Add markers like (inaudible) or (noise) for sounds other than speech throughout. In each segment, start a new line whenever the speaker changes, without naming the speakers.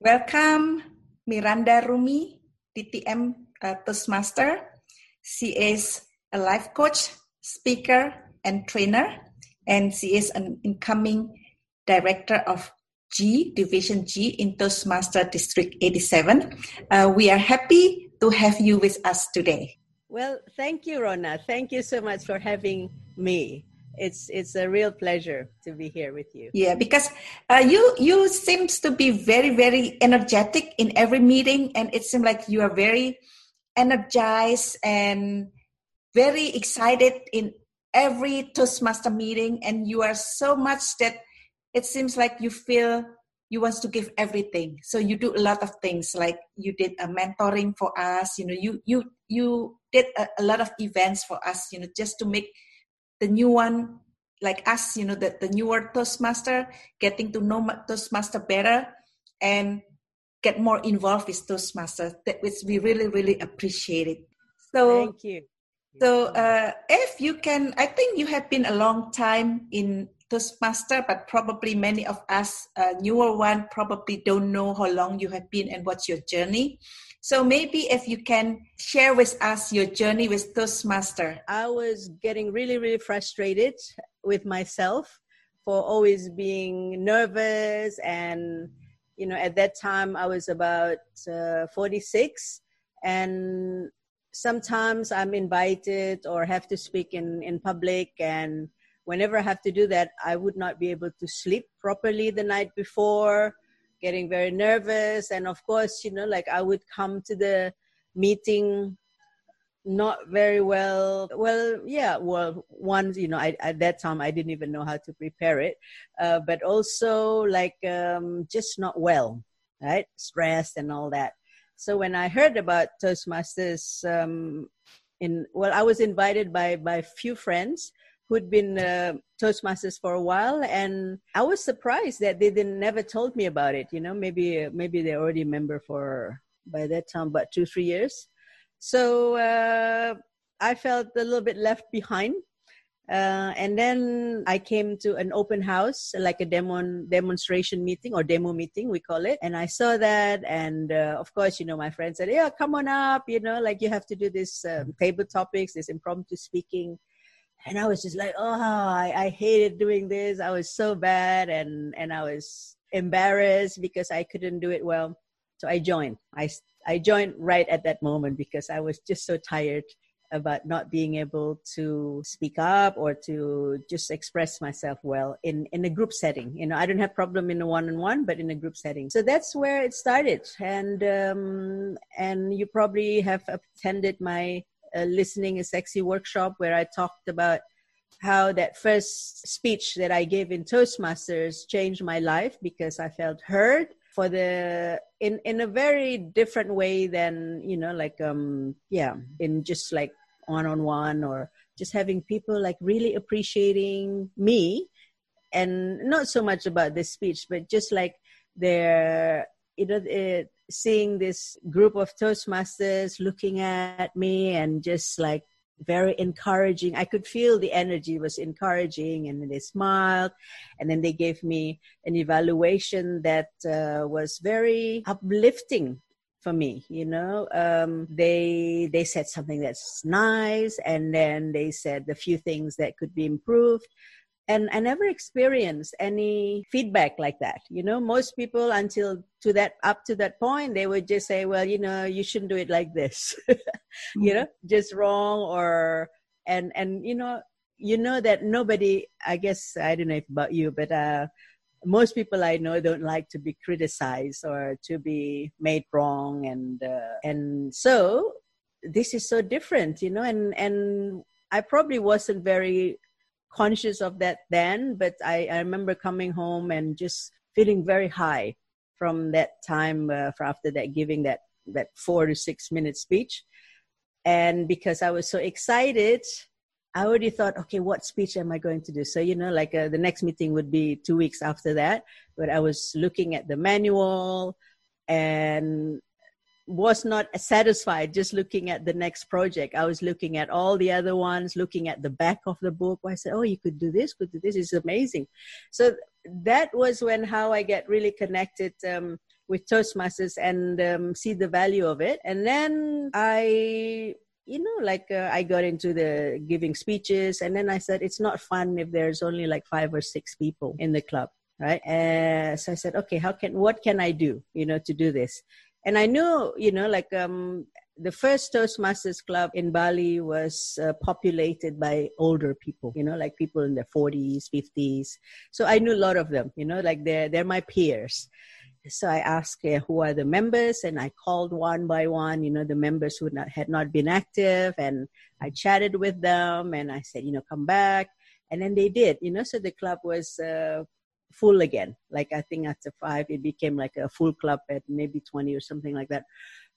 Welcome, Miranda Rumi, DTM uh, Toastmaster. She is a life coach, speaker, and trainer, and she is an incoming director of G, Division G in Toastmaster District 87. Uh, we are happy to have you with us today.
Well, thank you, Rona. Thank you so much for having me. It's it's a real pleasure to be here with you.
Yeah, because uh, you you seems to be very very energetic in every meeting, and it seems like you are very energized and very excited in every Toastmaster meeting, and you are so much that it seems like you feel you want to give everything so you do a lot of things like you did a mentoring for us you know you you you did a, a lot of events for us you know just to make the new one like us you know the, the newer toastmaster getting to know toastmaster better and get more involved with toastmaster. That which we really really appreciate it.
So thank you.
so uh, if you can i think you have been a long time in Toastmaster, but probably many of us, uh, newer one, probably don't know how long you have been and what's your journey. So maybe if you can share with us your journey with Toastmaster.
I was getting really, really frustrated with myself for always being nervous and you know at that time i was about uh, 46 and sometimes i'm invited or have to speak in in public and whenever I have to do that, I would not be able to sleep properly the night before, getting very nervous. And of course, you know, like I would come to the meeting not very well. Well, yeah, well, once, you know, I, at that time I didn't even know how to prepare it, uh, but also like um, just not well, right? Stressed and all that. So when I heard about Toastmasters, um, in well, I was invited by by few friends who'd been uh, Toastmasters for a while, and I was surprised that they didn't never told me about it. You know, maybe maybe they're already a member for by that time, but two three years. So uh, I felt a little bit left behind. Uh, and then I came to an open house, like a demo demonstration meeting or demo meeting, we call it. And I saw that, and uh, of course, you know, my friend said, "Yeah, come on up. You know, like you have to do this um, table topics, this impromptu speaking." And I was just like, oh, I, I hated doing this. I was so bad, and and I was embarrassed because I couldn't do it well. So I joined. I I joined right at that moment because I was just so tired about not being able to speak up or to just express myself well in in a group setting you know i don't have problem in a one-on-one but in a group setting so that's where it started and um and you probably have attended my a listening is sexy workshop where I talked about how that first speech that I gave in Toastmasters changed my life because I felt heard for the in in a very different way than you know like um yeah in just like one on one or just having people like really appreciating me and not so much about this speech but just like their you know it, seeing this group of Toastmasters looking at me and just like very encouraging. I could feel the energy was encouraging, and they smiled, and then they gave me an evaluation that uh, was very uplifting for me. You know, um, they they said something that's nice, and then they said a few things that could be improved and i never experienced any feedback like that you know? Most people until to that up to that point they would just say well you know you shouldn't do it like this. Mm-hmm. (laughs) you know? Just wrong or and and you know you know that nobody i guess i don't know about you but uh most people i know don't like to be criticized or to be made wrong and uh, and so this is so different you know? And and i probably wasn't very conscious of that then, but I, I remember coming home and just feeling very high from that time uh, for after that giving that that four to six minute speech. And because i was so excited i already thought okay what speech am i going to do? So you know like uh, the next meeting would be two weeks after that but i was looking at the manual and was not satisfied just looking at the next project. I was looking at all the other ones, looking at the back of the book. I said, "Oh, you could do this, could do this. It's amazing." So that was when how I get really connected um, with Toastmasters and um, see the value of it. And then I, you know, like uh, I got into the giving speeches, and then I said it's not fun if there's only like five or six people in the club, right? Uh, so I said, okay, how can what can I do, you know, to do this? And I knew, you know, like um, the first Toastmasters club in Bali was uh, populated by older people, you know, like people in their 40s, 50s. So I knew a lot of them, you know, like they're, they're my peers. So I asked who are the members and I called one by one, you know, the members who not, had not been active and I chatted with them and I said, you know, come back. And then they did, you know, so the club was uh, full again. Like I think after five, it became like a full club at maybe 20 or something like that.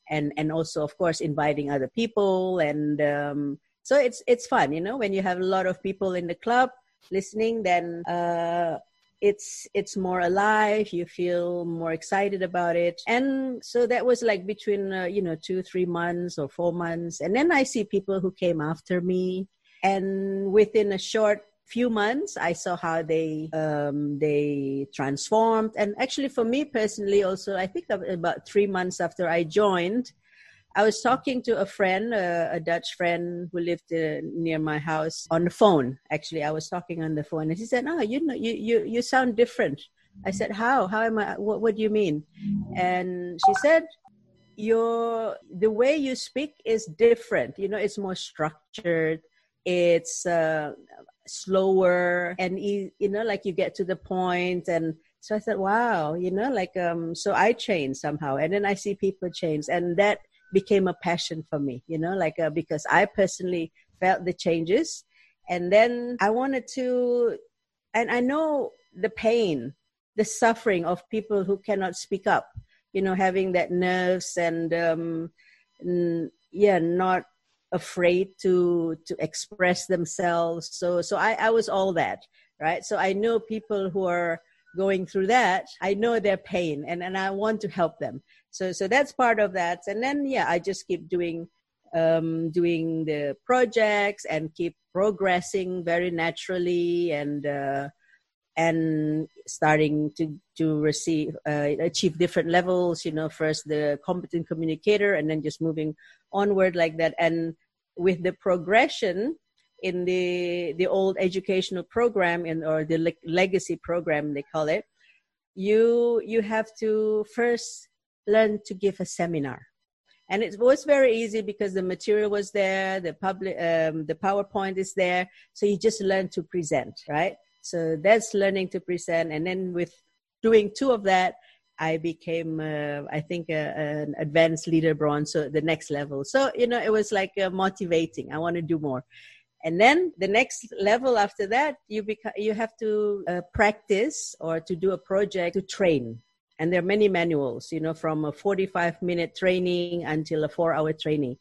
And and also of course inviting other people and um, so it's it's fun you know when you have a lot of people in the club listening then uh, it's it's more alive you feel more excited about it. And so that was like between uh, you know two three months or four months. And then i see people who came after me. And within a short few months i saw how they um, they transformed. And actually for me personally also i think about three months after i joined i was talking to a friend uh, a dutch friend who lived uh, near my house on the phone. Actually i was talking on the phone and he said oh you know you you, you sound different. I said how? How am i what, what do you mean? And she said your the way you speak is different. You know it's more structured. It's uh, slower and you know like you get to the point. And so i thought wow you know like um so i changed somehow. And then i see people change. And that became a passion for me you know like uh, because i personally felt the changes. And then i wanted to and i know the pain the suffering of people who cannot speak up you know having that nerves and um n- yeah not afraid to to express themselves. So so i i was all that right? So i know people who are going through that. I know their pain and and i want to help them. So so that's part of that. And then yeah i just keep doing um doing the projects and keep progressing very naturally and uh and starting to to receive uh, achieve different levels you know first the competent communicator and then just moving onward like that. And with the progression in the the old educational program in or the le- legacy program they call it you you have to first learn to give a seminar. And it was very easy because the material was there the public um, the powerpoint is there. So you just learn to present right so that's learning to present and then with doing two of that I became, uh, I think, an advanced leader bronze, so the next level. So, you know, it was like uh, motivating. I want to do more. And then the next level after that, you beca- you have to uh, practice or to do a project to train. And there are many manuals, you know, from a 45 minute training until a four hour training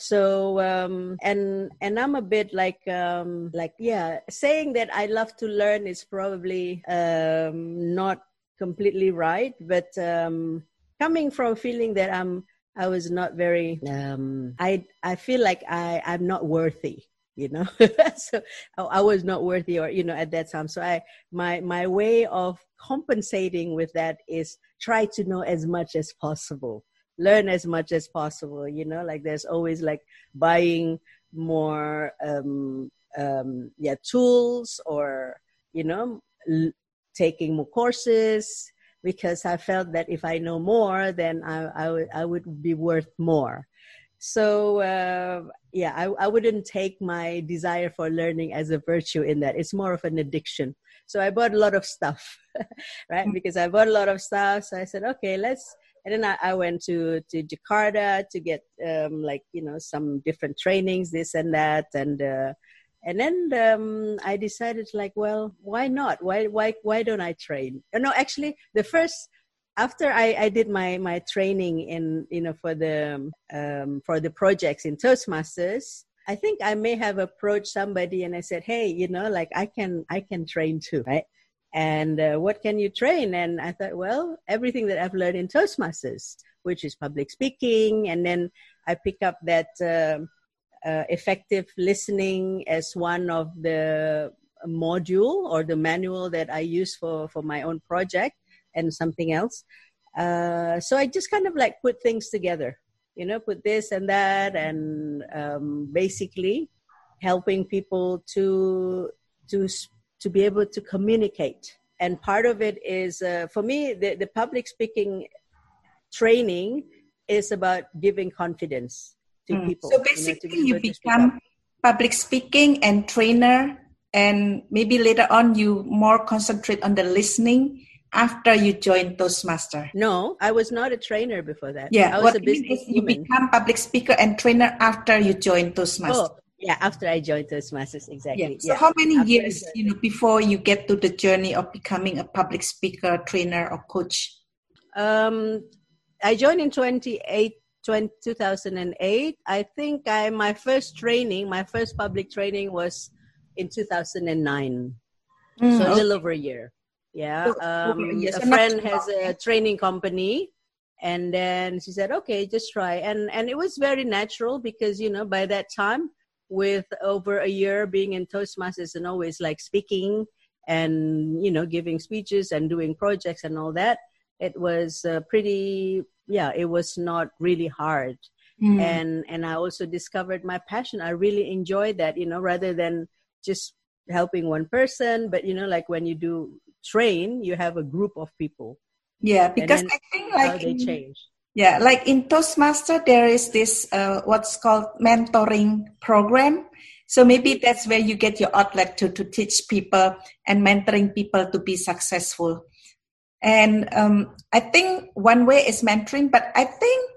so um and and i'm a bit like um like yeah saying that i love to learn is probably um not completely right, but um, coming from feeling that I'm I was not very um, I I feel like I I'm not worthy you know? (laughs) So I, was not worthy or you know at that time. So i my my way of compensating with that is try to know as much as possible learn as much as possible you know like there's always like buying more um um yeah tools or you know l- taking more courses because I felt that if I know more, then I, I, w- I would be worth more. So, uh, yeah, I, I wouldn't take my desire for learning as a virtue in that. It's more of an addiction. So I bought a lot of stuff, (laughs) right? Mm-hmm. Because I bought a lot of stuff. So I said, okay, let's, and then I, I went to, to Jakarta to get um, like, you know, some different trainings, this and that. And, uh, and then um, I decided like, well, why not? Why why why don't I train? Uh, no, actually, the first after I, I did my my training in you know for the um, for the projects in Toastmasters, I think I may have approached somebody and I said, hey, you know, like I can I can train too, right? And uh, what can you train? And I thought, well, everything that I've learned in Toastmasters, which is public speaking, and then I pick up that. Uh, uh, effective listening as one of the module or the manual that I use for, for my own project and something else. Uh, so I just kind of like put things together, you know, put this and that, and um, basically helping people to to to be able to communicate. And part of it is uh, for me the, the public speaking training is about giving confidence to mm. people.
So basically, you, know, you become public speaking and trainer, and maybe later on you more concentrate on the listening after you joined Toastmaster?
No, I was not a trainer before that.
Yeah,
I
was what a business you become public speaker and trainer after you joined Toastmaster. Oh,
yeah, after I joined Toastmasters, exactly.
Yeah. So
yeah.
how many after years, you know, before you get to the journey of becoming a public speaker, trainer, or coach?
Um, I joined in 28, 20, 2008. I think I my first training, my first public training was in 2009. Mm, so a little over a year. Yeah. Um, a friend has a training company and then she said okay just try and and it was very natural because you know by that time with over a year being in toastmasters and always like speaking and you know giving speeches and doing projects and all that it was uh, pretty yeah it was not really hard mm. and and i also discovered my passion i really enjoyed that you know rather than just helping one person but you know like when you do train, you have a group of people.
Yeah, because I think like
they in, change.
Yeah, like in Toastmaster, there is this uh, what's called mentoring program. So maybe that's where you get your outlet to to teach people and mentoring people to be successful. And um, I think one way is mentoring, but I think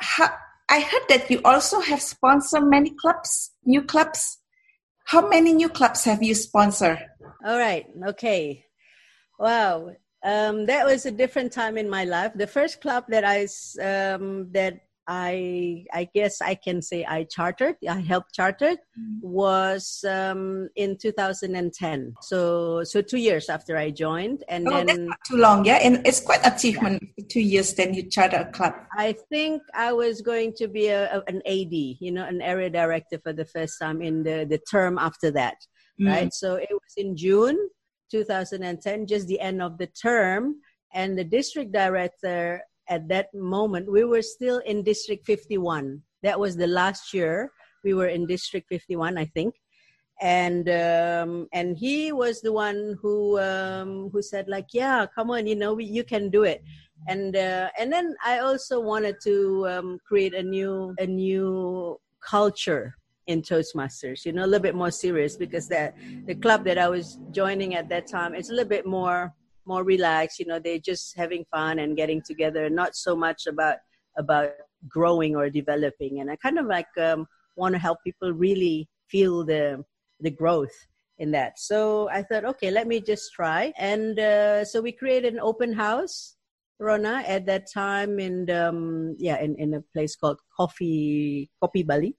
ha- I heard that you also have sponsored many clubs, new clubs. How many new clubs have you sponsored?
All right. Okay. Wow, um, that was a different time in my life. The first club that I um, that I I guess I can say I chartered, I helped chartered, mm-hmm. was um, in 2010. So so two years after I joined, and
oh,
then
that's not too long, yeah. And it's quite achievement. Yeah. Two years, then you charter a club.
I think I was going to be a, a, an AD, you know, an area director for the first time in the the term after that, mm. right? So it was in June 2010, just the end of the term. And the district director at that moment, we were still in District 51. That was the last year we were in District 51, I think. And um, and he was the one who um, who said like, yeah, come on, you know, we, you can do it. And uh, and then I also wanted to um, create a new a new culture in Toastmasters, you know, a little bit more serious because that the club that I was joining at that time is a little bit more more relaxed. You know, they're just having fun and getting together, not so much about about growing or developing. And I kind of like um, want to help people really feel the the growth in that. So I thought, okay, let me just try. And uh, so we created an open house, Rona, at that time in um, yeah in, in a place called Coffee Kopi Bali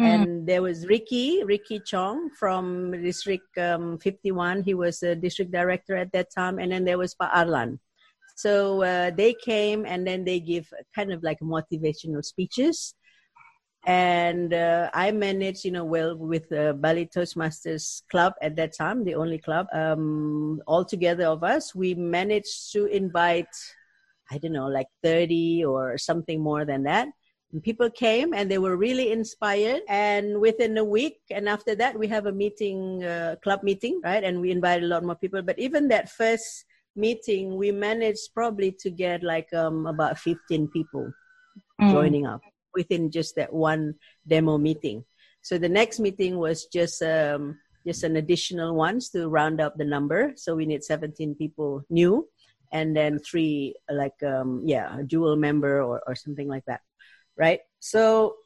Mm. And there was Ricky, Ricky Chong from District um, 51. He was a district director at that time. And then there was Pa Arlan. So uh, they came and then they give kind of like motivational speeches. And uh, I managed, you know, well with the Bali Toastmasters Club at that time, the only club. Um, all together of us, we managed to invite, I don't know, like 30 or something more than that people came and they were really inspired. And within a week, and after that, we have a meeting, uh, club meeting, right? And we invited a lot more people. But even that first meeting, we managed probably to get like um, about 15 people mm. joining up within just that one demo meeting. So the next meeting was just um, just an additional ones to round up the number. So we need 17 people new, and then three like um, yeah, a dual member or or something like that right? So,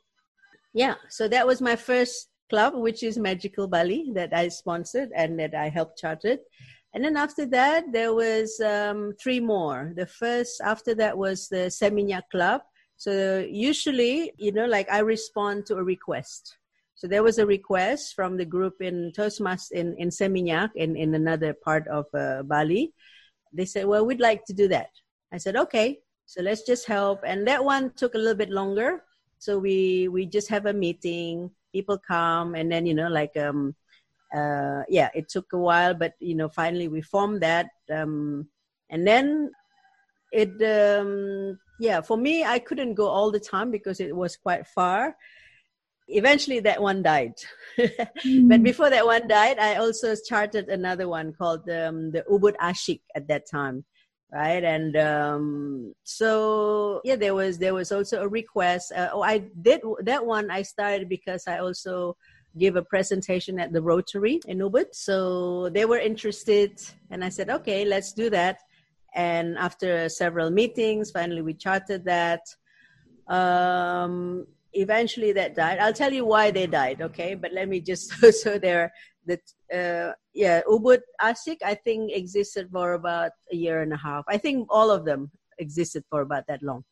yeah, so that was my first club, which is Magical Bali, that I sponsored and that I helped chartered. And then after that, there was um, three more. The first after that was the Seminyak Club. So usually, you know, like I respond to a request. So there was a request from the group in Toastmasters in, in Seminyak, in, in another part of uh, Bali. They said, well, we'd like to do that. I said, okay. So let's just help. And that one took a little bit longer. So we we just have a meeting. People come, and then you know, like um, uh, yeah, it took a while, but you know, finally we formed that, um, and then it, um, yeah, for me, I couldn't go all the time because it was quite far. Eventually, that one died. (laughs) mm. But before that one died, I also started another one called um, the Ubud Asik at that time right and um, so yeah there was there was also a request uh, oh i did that one i started because i also give a presentation at the Rotary in Ubud. So they were interested, and I said, okay, let's do that. And after several meetings, finally we charted that. Um, eventually, that died. I'll tell you why they died, okay? But let me just (laughs) so there. That uh, yeah, Ubud Asik I think existed for about a year and a half. I think all of them existed for about that long.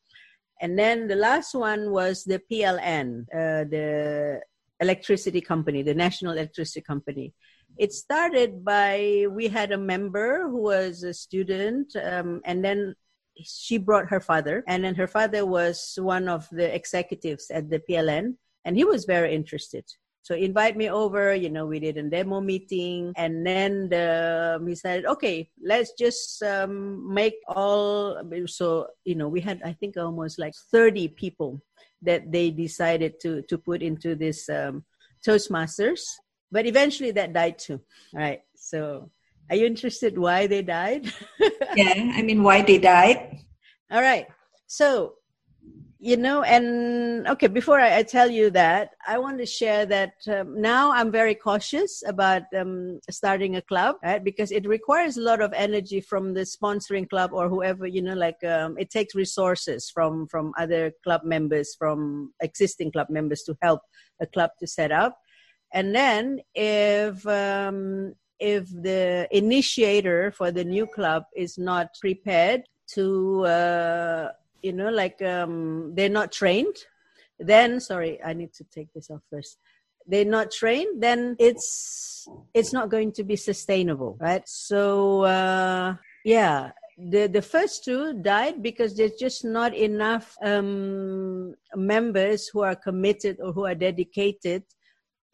And then the last one was the PLN, uh, the electricity company, the National Electricity Company. It started by we had a member who was a student, um, and then she brought her father, and then her father was one of the executives at the PLN, and he was very interested. So invite me over, you know, we did a demo meeting and then the, he said, okay, let's just um, make all, so, you know, we had, I think almost like 30 people that they decided to to put into this um, Toastmasters. But eventually that died too. All right. So are you interested why they died? (laughs)
yeah, I mean why they died.
All right. So you know and okay before I, I, tell you that i want to share that um, now i'm very cautious about um, starting a club right? Because it requires a lot of energy from the sponsoring club or whoever you know like um, it takes resources from from other club members from existing club members to help a club to set up. And then if um, if the initiator for the new club is not prepared to uh, you know like um, they're not trained then sorry i need to take this off first. They're not trained then it's it's not going to be sustainable right? So uh, yeah the the first two died because there's just not enough um, members who are committed or who are dedicated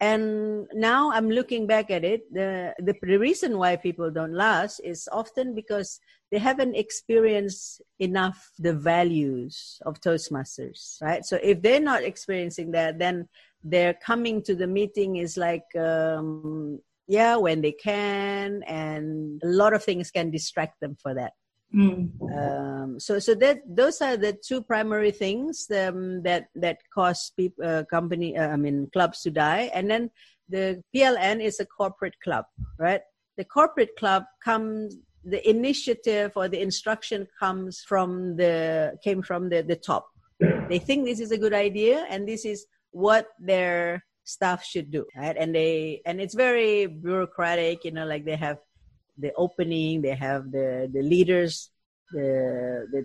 and now i'm looking back at it the, the reason why people don't last is often because they haven't experienced enough the values of toastmasters right? So if they're not experiencing that then their coming to the meeting is like um, yeah when they can and a lot of things can distract them for that Mm. Um, so, so that those are the two primary things um, that that cause people, uh, company, uh, I mean, clubs to die. And then the PLN is a corporate club, right? The corporate club comes, the initiative or the instruction comes from the came from the the top. They think this is a good idea, and this is what their staff should do, right? And they and it's very bureaucratic, you know, like they have the opening they have the the leaders the the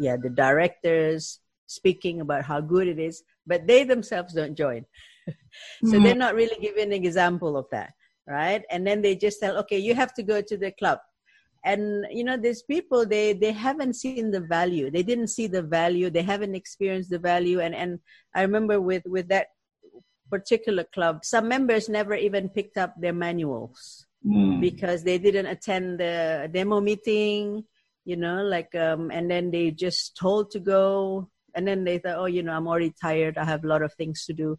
yeah the directors speaking about how good it is but they themselves don't join. (laughs) So mm-hmm. they're not really giving an example of that right? And then they just tell okay you have to go to the club. And you know these people they they haven't seen the value. They didn't see the value. They haven't experienced the value. And and i remember with with that particular club some members never even picked up their manuals mm. because they didn't attend the demo meeting you know like um and then they just told to go. And then they thought oh you know i'm already tired. I have a lot of things to do.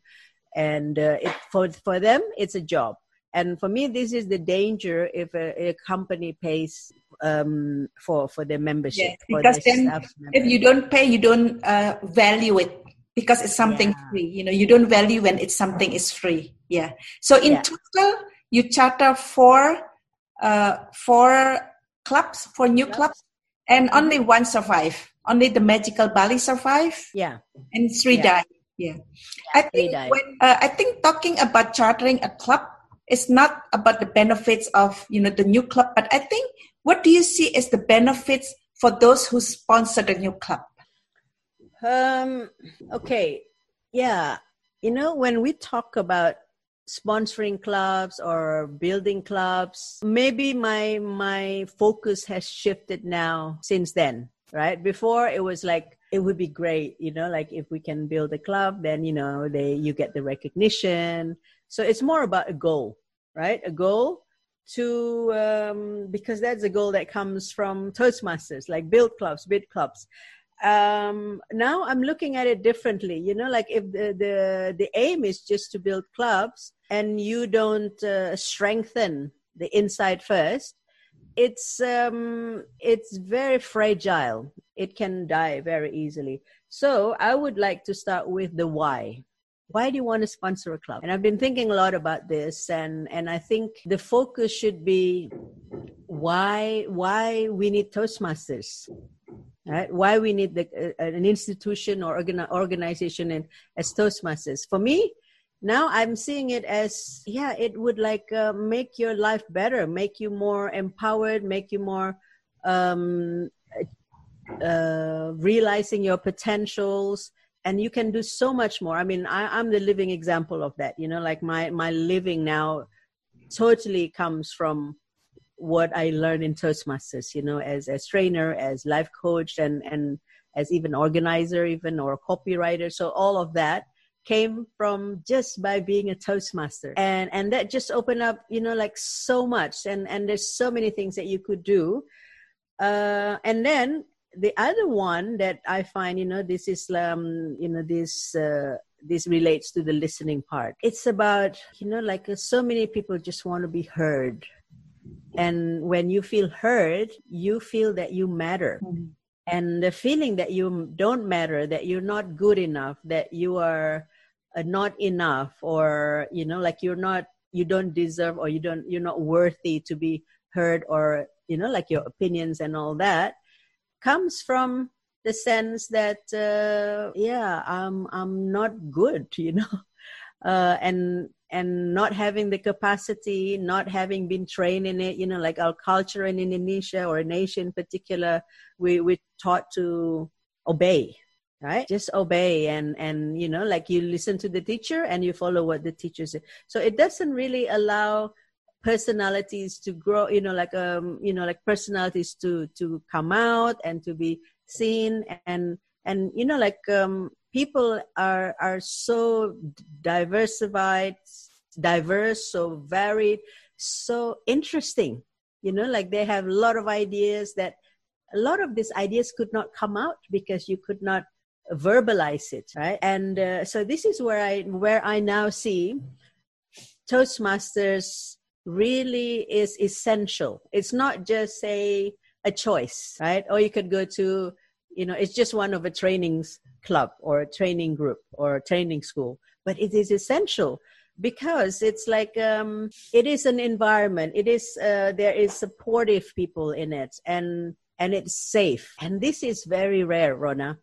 And uh, it for for them it's a job. And for me this is the danger if a, a company pays um, for for their membership
yeah, because then if you don't pay you don't uh, value it because it's something yeah. free. You know you don't value when it's something is free. Yeah. So in yeah. total you charter four uh, four clubs for new clubs and only one survive. Only the magical Bali survive.
Yeah,
and three yeah. died. Yeah, yeah I think when uh, I think talking about chartering a club is not about the benefits of you know the new club, but I think what do you see as the benefits for those who sponsor the new club?
Um. Okay. Yeah. You know, when we talk about sponsoring clubs or building clubs maybe my my focus has shifted now since then right before it was like it would be great you know like if we can build a club then you know they you get the recognition so it's more about a goal right? A goal to um, because that's a goal that comes from Toastmasters, like build clubs, bid clubs. Um, now I'm looking at it differently. You know, like if the the, the aim is just to build clubs and you don't uh, strengthen the inside first, it's um, it's very fragile. It can die very easily. So I would like to start with the why why do you want to sponsor a club? And i've been thinking a lot about this and and i think the focus should be why why we need toastmasters right? Why we need the, uh, an institution or organ- organization in, as toastmasters. For me now i'm seeing it as yeah it would like uh, make your life better make you more empowered make you more um, uh, realizing your potentials and you can do so much more. I mean I, i'm the living example of that you know like my my living now totally comes from what i learned in toastmasters you know as as trainer as life coach and and as even organizer even or copywriter. So all of that came from just by being a toastmaster. And and that just opened up you know like so much and and there's so many things that you could do. Uh and then the other one that I find, you know, this is, um, you know, this, uh, this relates to the listening part. It's about, you know, like uh, so many people just want to be heard. And when you feel heard, you feel that you matter. Mm-hmm. And the feeling that you don't matter, that you're not good enough, that you are uh, not enough, or, you know, like you're not, you don't deserve or you don't, you're not worthy to be heard or, you know, like your opinions and all that comes from the sense that uh, yeah i'm i'm not good you know? (laughs) Uh, and and not having the capacity not having been trained in it you know like our culture in indonesia or in asia in particular we we taught to obey right? Just obey and and you know like you listen to the teacher and you follow what the teacher says. So it doesn't really allow personalities to grow you know like um you know like personalities to to come out and to be seen. And and you know like um people are are so diversified diverse so varied so interesting. You know like they have a lot of ideas that a lot of these ideas could not come out because you could not verbalize it right? And uh, so this is where i where i now see toastmasters really is essential. It's not just say a choice, right? Or you could go to, you know, it's just one of a trainings club or a training group or a training school, but it is essential because it's like um, it is an environment. It is uh, there is supportive people in it, and and it's safe. And this is very rare, Rona,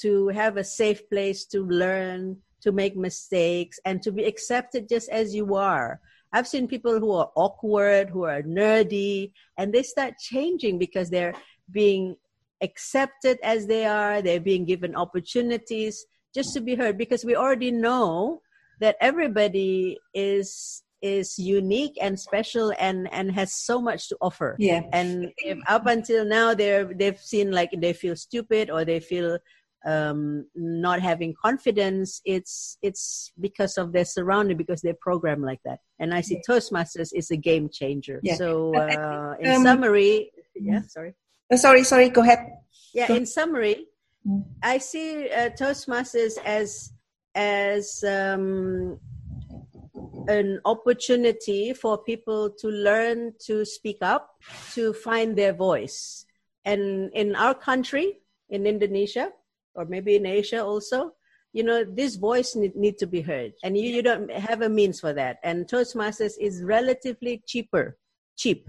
to have a safe place to learn, to make mistakes, and to be accepted just as you are I've seen people who are awkward, who are nerdy, and they start changing because they're being accepted as they are, they're being given opportunities just to be heard because we already know that everybody is is unique and special and and has so much to offer.
Yeah.
And if up until now they're they've seen like they feel stupid or they feel um, not having confidence, it's it's because of their surrounding, because they're programmed like that. And I see yeah. Toastmasters is a game changer. Yeah. So uh, in um, summary, yeah, sorry.
Uh, sorry, sorry. Go ahead.
Yeah,
go
in summary, mm. I see uh, Toastmasters as as um, an opportunity for people to learn to speak up, to find their voice. And in our country, in Indonesia, or maybe in Asia also, you know, this voice need, need to be heard. And you, you don't have a means for that. And Toastmasters is relatively cheaper, cheap,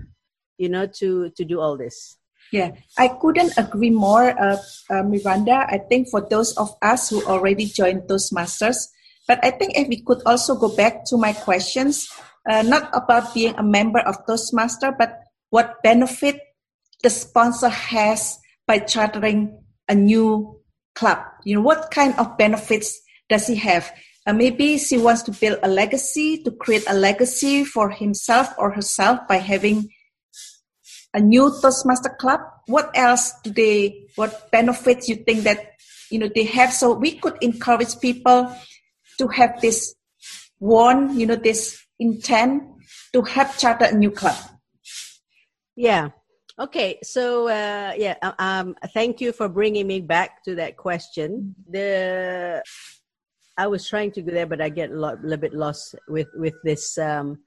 you know, to, to do all this.
Yeah, I couldn't agree more, uh, uh, Miranda. I think for those of us who already joined Toastmasters, but I think if we could also go back to my questions, uh, not about being a member of Toastmaster, but what benefit the sponsor has by chartering a new club? You know, what kind of benefits does he have? Uh, maybe she wants to build a legacy, to create a legacy for himself or herself by having a new Toastmaster club. What else do they, what benefits you think that, you know, they have? So we could encourage people to have this one, you know, this intent to help charter a new club?
Yeah. Okay. So uh, yeah. uh, Um. Thank you for bringing me back to that question. The I was trying to go there, but I get a lot, little bit lost with with this. Um,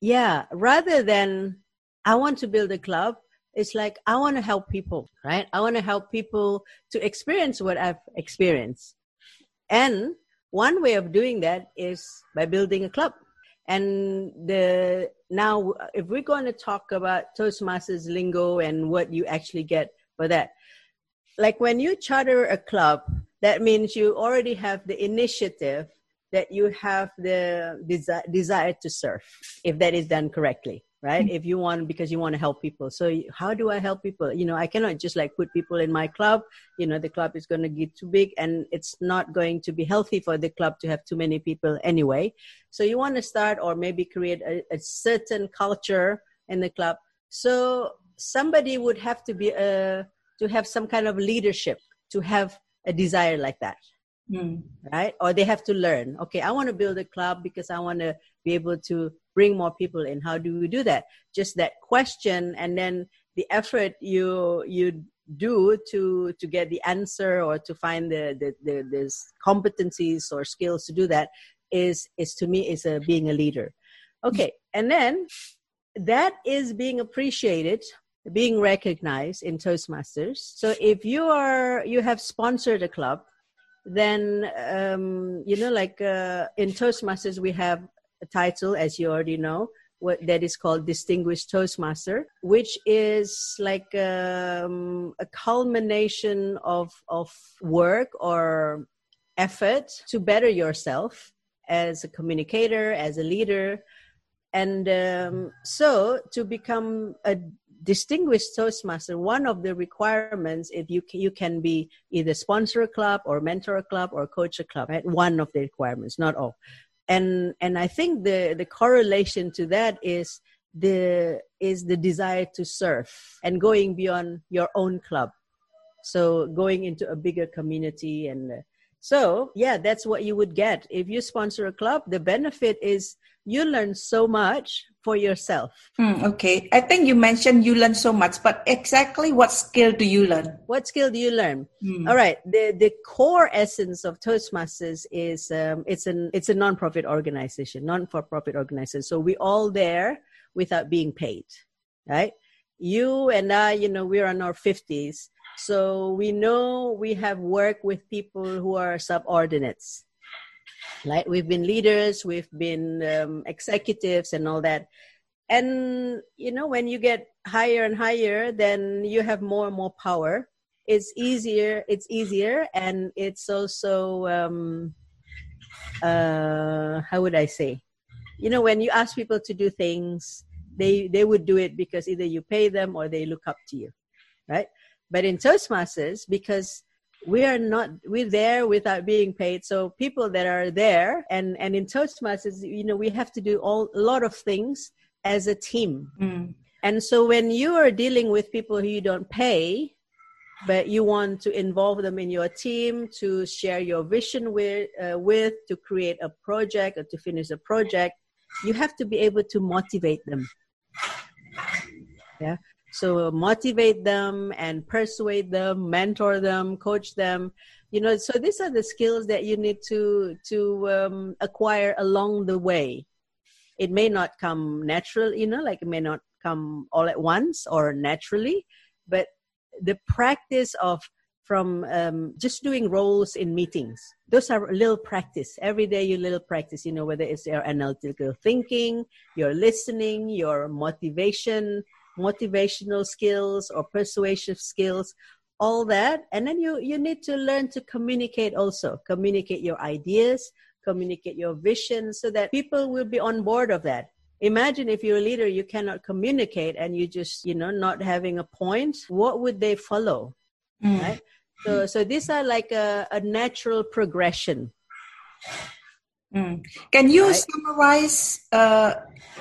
yeah. Rather than I want to build a club, it's like I want to help people, right? I want to help people to experience what I've experienced, and one way of doing that is by building a club. And the now, if we're going to talk about Toastmasters lingo and what you actually get for that, like when you charter a club, that means you already have the initiative that you have the desi- desire to serve, if that is done correctly right? Mm-hmm. if you want because you want to help people. So how do i help people? You know i cannot just like put people in my club. You know the club is going to get too big and it's not going to be healthy for the club to have too many people anyway. So you want to start or maybe create a, a certain culture in the club. So somebody would have to be a uh, to have some kind of leadership to have a desire like that mm. right? Or they have to learn. Okay i want to build a club because i want to be able to bring more people in. How do we do that? Just that question and then the effort you you do to to get the answer or to find the the, the, the competencies or skills to do that is is to me is a being a leader. Okay and then that is being appreciated being recognized in toastmasters. So if you are you have sponsored a club then um, you know like uh, in toastmasters we have a title, as you already know, what that is called Distinguished Toastmaster, which is like um, a culmination of of work or effort to better yourself as a communicator, as a leader, and um, so to become a distinguished toastmaster one of the requirements if you you can be either sponsor a club or mentor a club or coach a club right? One of the requirements not all. And and i think the the correlation to that is the is the desire to serve and going beyond your own club. So going into a bigger community and uh, so yeah that's what you would get. If you sponsor a club the benefit is you learn so much for yourself.
Mm, okay. I think you mentioned you learn so much, but exactly what skill do you learn?
What skill do you learn? Mm. All right. The the core essence of Toastmasters is um, it's an it's a non-profit organization, non-for-profit organization. So we all there without being paid, right? You and I, you know, we're in our fifties, so we know we have worked with people who are subordinates like we've been leaders we've been um, executives and all that. And you know when you get higher and higher then you have more and more power. It's easier it's easier and it's also um, uh, how would i say? You know when you ask people to do things they they would do it because either you pay them or they look up to you right? But in toastmasters because we are not we're there without being paid. So people that are there and and in toastmasters you know we have to do all a lot of things as a team. Mm. and so when you are dealing with people who you don't pay but you want to involve them in your team to share your vision with uh, with to create a project or to finish a project you have to be able to motivate them. Yeah so motivate them and persuade them mentor them coach them. You know so these are the skills that you need to to um, acquire along the way. It may not come natural you know like it may not come all at once or naturally but the practice of from um, just doing roles in meetings. Those are little practice. Every day you little practice you know whether it's your analytical thinking your listening your motivation motivational skills or persuasive skills all that. And then you you need to learn to communicate also. Communicate your ideas communicate your vision so that people will be on board of that. Imagine if you're a leader you cannot communicate and you just you know not having a point what would they follow mm. right? So so these are like a, a natural progression
Mm. Can you right. summarize? Uh,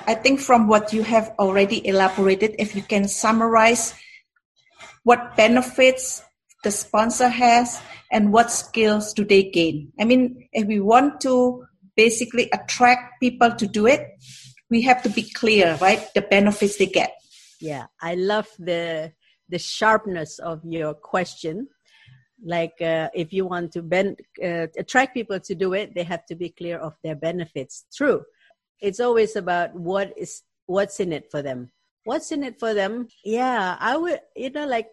I think from what you have already elaborated, if you can summarize what benefits the sponsor has and what skills do they gain? I mean, if we want to basically attract people to do it, we have to be clear, right? The benefits they get.
Yeah, I love the the sharpness of your question. Like, uh, if you want to ben- uh, attract people to do it, they have to be clear of their benefits. True, it's always about what is what's in it for them. What's in it for them? Yeah, I would, you know, like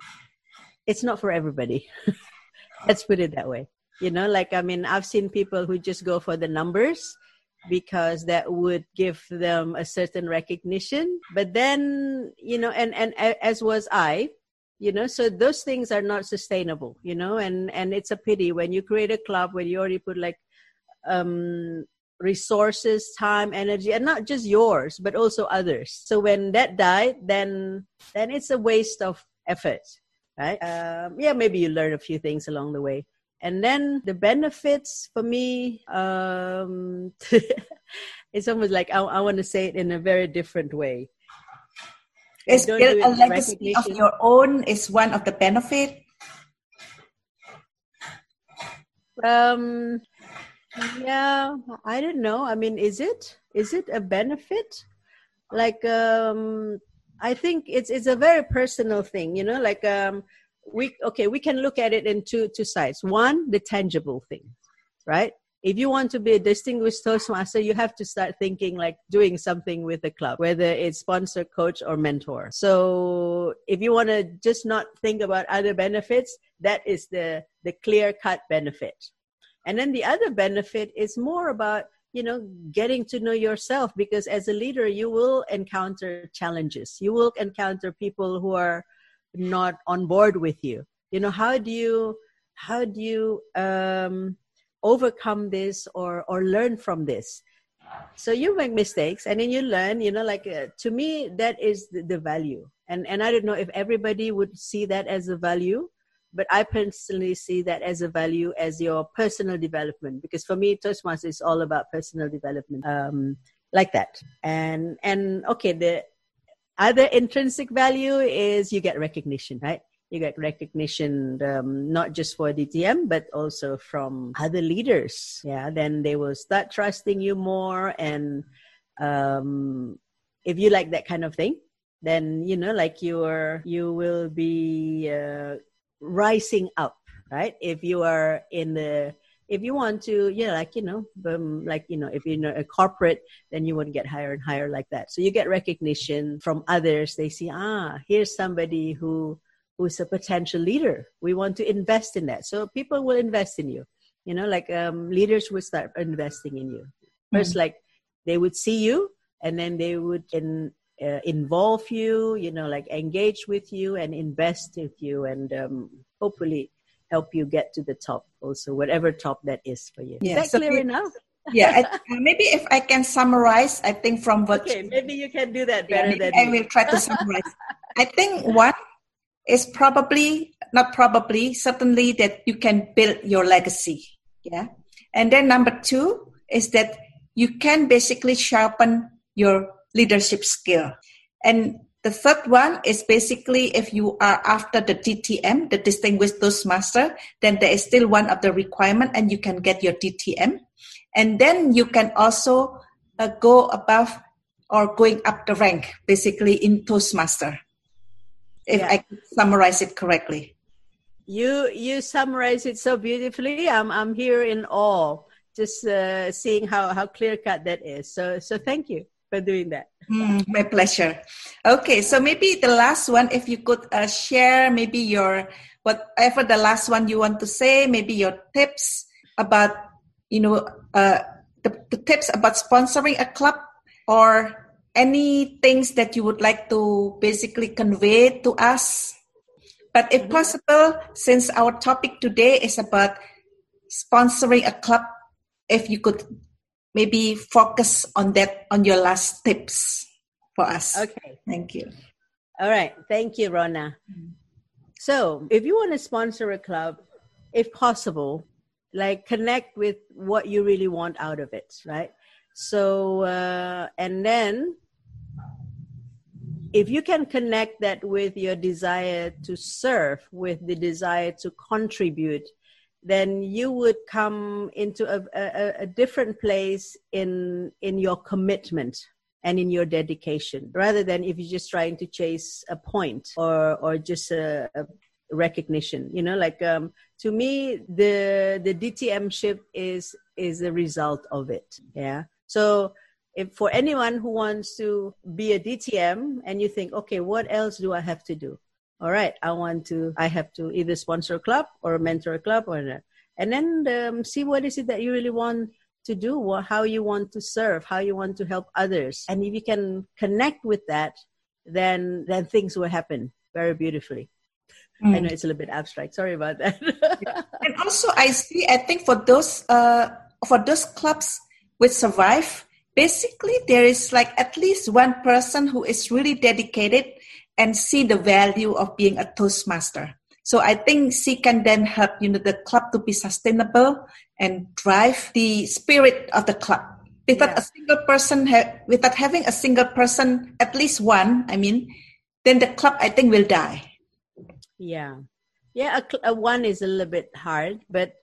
it's not for everybody. (laughs) Let's put it that way. You know, like I mean, I've seen people who just go for the numbers because that would give them a certain recognition but then you know and and as was i you know so those things are not sustainable you know and and it's a pity when you create a club where you already put like um resources time energy and not just yours but also others. So when that died then then it's a waste of effort right? Um, yeah maybe you learn a few things along the way. And then the benefits for me um, (laughs) it's almost like i, I want to say it in a very different way
is build a legacy of your own is one of the benefit.
Um yeah i don't know. I mean is it is it a benefit? Like um i think it's it's a very personal thing you know like um we okay we can look at it in two two sides. One the tangible thing right if you want to be a distinguished toastmaster you have to start thinking like doing something with the club whether it's sponsor coach or mentor. So if you want to just not think about other benefits that is the the clear cut benefit. And then the other benefit is more about you know getting to know yourself because as a leader you will encounter challenges. You will encounter people who are not on board with you. You know how do you how do you um, overcome this or or learn from this. So you make mistakes and then you learn you know like uh, to me that is the, the, value. And and i don't know if everybody would see that as a value but i personally see that as a value as your personal development. Because for me toastmasters is all about personal development um, like that. And and okay the other intrinsic value is you get recognition, right? You get recognition um, not just for DTM, but also from other leaders. Yeah, then they will start trusting you more. And um, if you like that kind of thing, then you know, like you're you will be uh, rising up, right? If you are in the if you want to, yeah, like you know, um, like you know, if you're in a corporate, then you want to get higher and higher like that. So you get recognition from others. They see, ah, here's somebody who who's a potential leader. We want to invest in that. So people will invest in you. You know, like um, leaders will start investing in you. 1st mm-hmm. like they would see you, and then they would in, uh, involve you. You know, like engage with you and invest with you, and um, hopefully help you get to the top also whatever top that is for you yeah, is that so clear enough (laughs)
yeah I, maybe if i can summarize i think from what
okay maybe you can do that better yeah, than
i will try to summarize i think one is probably not probably certainly that you can build your legacy yeah? And then number two is that you can basically sharpen your leadership skill. And the third one is basically if you are after the DTM, the Distinguished Toastmaster, then there is still one of the requirement and you can get your DTM. And then you can also uh, go above or going up the rank, basically in Toastmaster, if yeah. I summarize it correctly.
You you summarize it so beautifully. I'm I'm here in awe, just uh, seeing how how clear cut that is. So so thank you for doing that.
Mm, my pleasure. Okay, so maybe the last one, if you could uh, share maybe your whatever the last one you want to say, maybe your tips about you know uh, the, the tips about sponsoring a club or any things that you would like to basically convey to us. But if mm-hmm. possible, since our topic today is about sponsoring a club, if you could maybe focus on that on your last tips for us.
Okay.
Thank you.
All right. Thank you, Rona. So, if you want to sponsor a club, if possible, like connect with what you really want out of it, right? So, uh, and then if you can connect that with your desire to serve, with the desire to contribute, then you would come into a, a, a different place in in your commitment and in your dedication rather than if you're just trying to chase a point or or just a, a recognition. You know like um, to me the the dtm ship is is a result of it. Yeah. So if for anyone who wants to be a dtm and you think okay what else do i have to do? All right i want to i have to either sponsor a club or mentor a club or not. And then um, see what is it that you really want to do what, how you want to serve how you want to help others. And if you can connect with that then then things will happen very beautifully. Mm. i know it's a little bit abstract. Sorry about that.
And also i see i think for those uh for those clubs which survive basically there is like at least one person who is really dedicated and see the value of being a toastmaster so I think she can then help you know the club to be sustainable and drive the spirit of the club. Without a single person, ha- without having a single person, at least one, I mean, then the club I think will die.
Yeah, yeah. A, a one is a little bit hard, but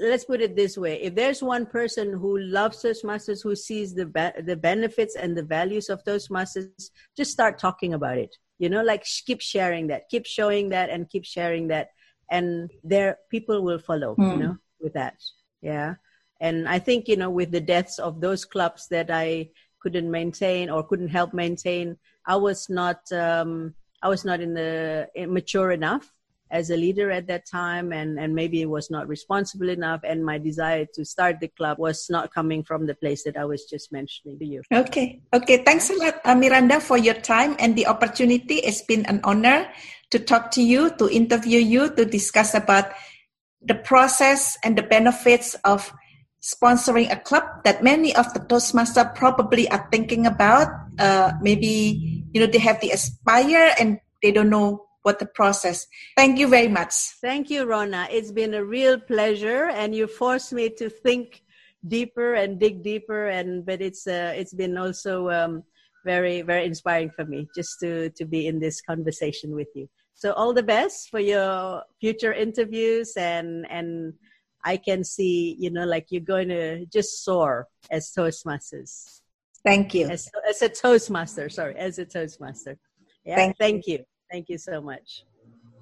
let's put it this way. If there's one person who loves toastmasters who sees the be- the benefits and the values of toastmasters just start talking about it. You know like keep sharing that. Keep showing that and keep sharing that. And there people will follow mm. you hmm. know with that. Yeah. And i think you know with the deaths of those clubs that i couldn't maintain or couldn't help maintain i was not um i was not in the mature enough as a leader at that time and, and maybe it was not responsible enough and my desire to start the club was not coming from the place that I was just mentioning to you.
Okay. Okay. Thanks a lot, uh, Miranda, for your time and the opportunity. It's been an honor to talk to you, to interview you, to discuss about the process and the benefits of sponsoring a club that many of the Toastmasters probably are thinking about. Uh, maybe, you know, they have the aspire and they don't know what the process. Thank you very much.
Thank you, Rona. It's been a real pleasure, and you forced me to think deeper and dig deeper. And but it's uh, it's been also um, very very inspiring for me just to to be in this conversation with you. So all the best for your future interviews, and and I can see you know like you're going to just soar as Toastmasters.
Thank you.
As, as a Toastmaster, sorry, as a Toastmaster. Yeah, thank, thank you. you. Thank you so much.